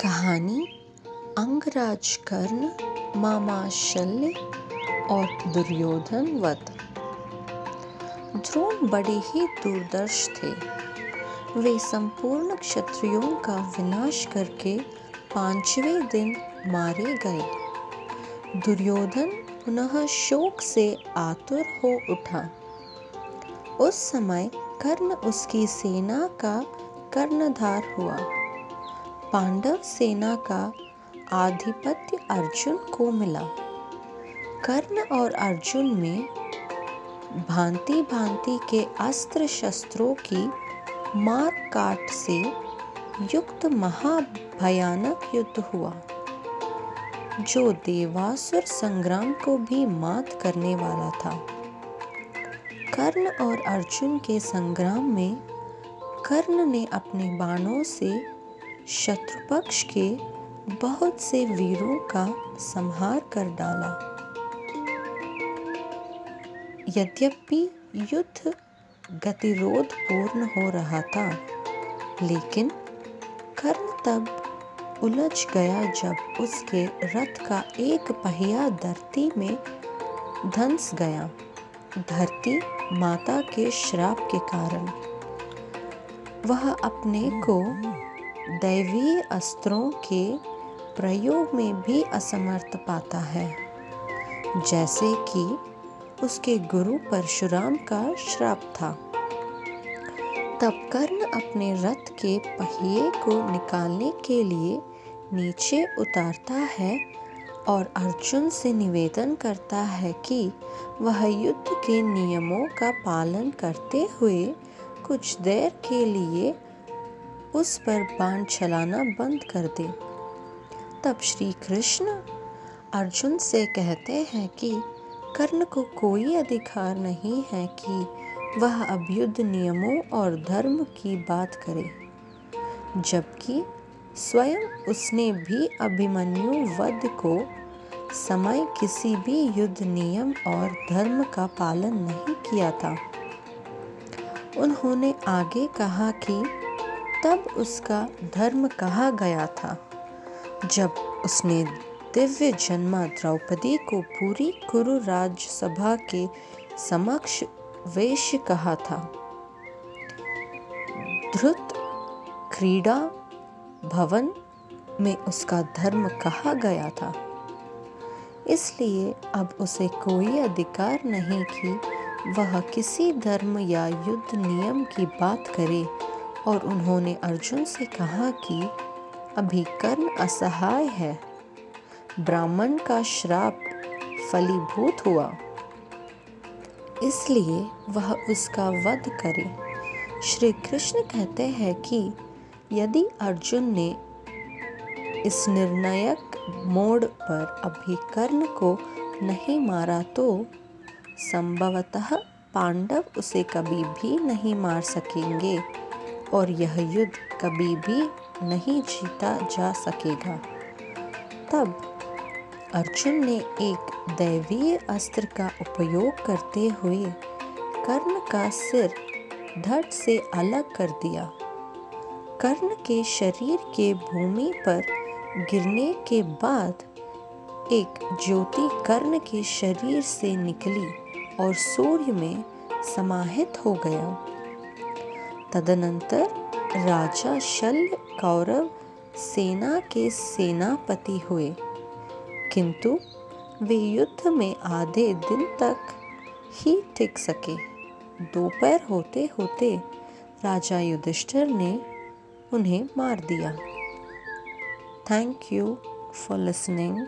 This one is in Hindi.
कहानी, अंगराज कर्ण, मामा शल्य और दुर्योधन वध। द्रोण बड़े ही दूरदर्श थे। वे संपूर्ण क्षत्रियों का विनाश करके पाँचवें दिन मारे गए। दुर्योधन पुनः शोक से आतुर हो उठा। उस समय कर्ण उसकी सेना का कर्णधार हुआ। पांडव सेना का आधिपत्य अर्जुन को मिला। कर्ण और अर्जुन में भांति भांति के अस्त्र शस्त्रों की मार काट से युक्त महाभयानक युद्ध हुआ, जो देवासुर संग्राम को भी मात करने वाला था। कर्ण और अर्जुन के संग्राम में कर्ण ने अपने बाणों से शत्रुपक्ष के बहुत से वीरों का संहार कर डाला। यद्यपि युद्ध गतिरोध पूर्ण हो रहा था, लेकिन कर्ण तब उलझ गया जब उसके रथ का एक पहिया धरती में धंस गया। धरती माता के श्राप के कारण वह अपने को दैवीय अस्त्रों के प्रयोग में भी असमर्थ पाता है। जैसे कि उसके गुरु परशुराम का श्राप था। तब कर्ण अपने रथ के पहिए को निकालने के लिए नीचे उतारता है और अर्जुन से निवेदन करता है कि वह युद्ध के नियमों का पालन करते हुए कुछ देर के लिए उस पर बाण चलाना बंद कर दे। तब श्री कृष्ण अर्जुन से कहते हैं कि कर्ण को कोई अधिकार नहीं है कि वह अब युद्ध नियमों और धर्म की बात करे, जबकि स्वयं उसने भी अभिमन्यु वध को समय किसी भी युद्ध नियम और धर्म का पालन नहीं किया था। उन्होंने आगे कहा कि तब उसका धर्म कहा गया था। जब उसने दिव्य जन्मा द्रौपदी को पूरी कुरु राज्यसभा के समक्ष वेश कहा था। ध्रुत क्रीड़ा भवन में उसका धर्म कहा गया था। इसलिए अब उसे कोई अधिकार नहीं कि वह किसी धर्म या युद्ध नियम की बात करे। और उन्होंने अर्जुन से कहा कि, अभी कर्ण असहाय है। ब्राह्मण का श्राप फलीभूत हुआ। इसलिए वह उसका वध करे। श्री कृष्ण कहते हैं कि, यदि अर्जुन ने इस निर्णायक मोड़ पर अभी कर्ण को नहीं मारा तो संभवतः पांडव उसे कभी भी नहीं मार सकेंगे। और यह युद्ध कभी भी नहीं जीता जा सकेगा। तब अर्जुन ने एक दैवीय अस्त्र का उपयोग करते हुए कर्ण का सिर धड़ से अलग कर दिया। कर्ण के शरीर के भूमि पर गिरने के बाद एक ज्योति कर्ण के शरीर से निकली और सूर्य में समाहित हो गया। तदनंतर राजा शल्य कौरव सेना के सेनापति हुए। किंतु वे युद्ध में आधे दिन तक ही टिक सके। दोपहर होते होते राजा युधिष्ठिर ने उन्हें मार दिया। Thank you for listening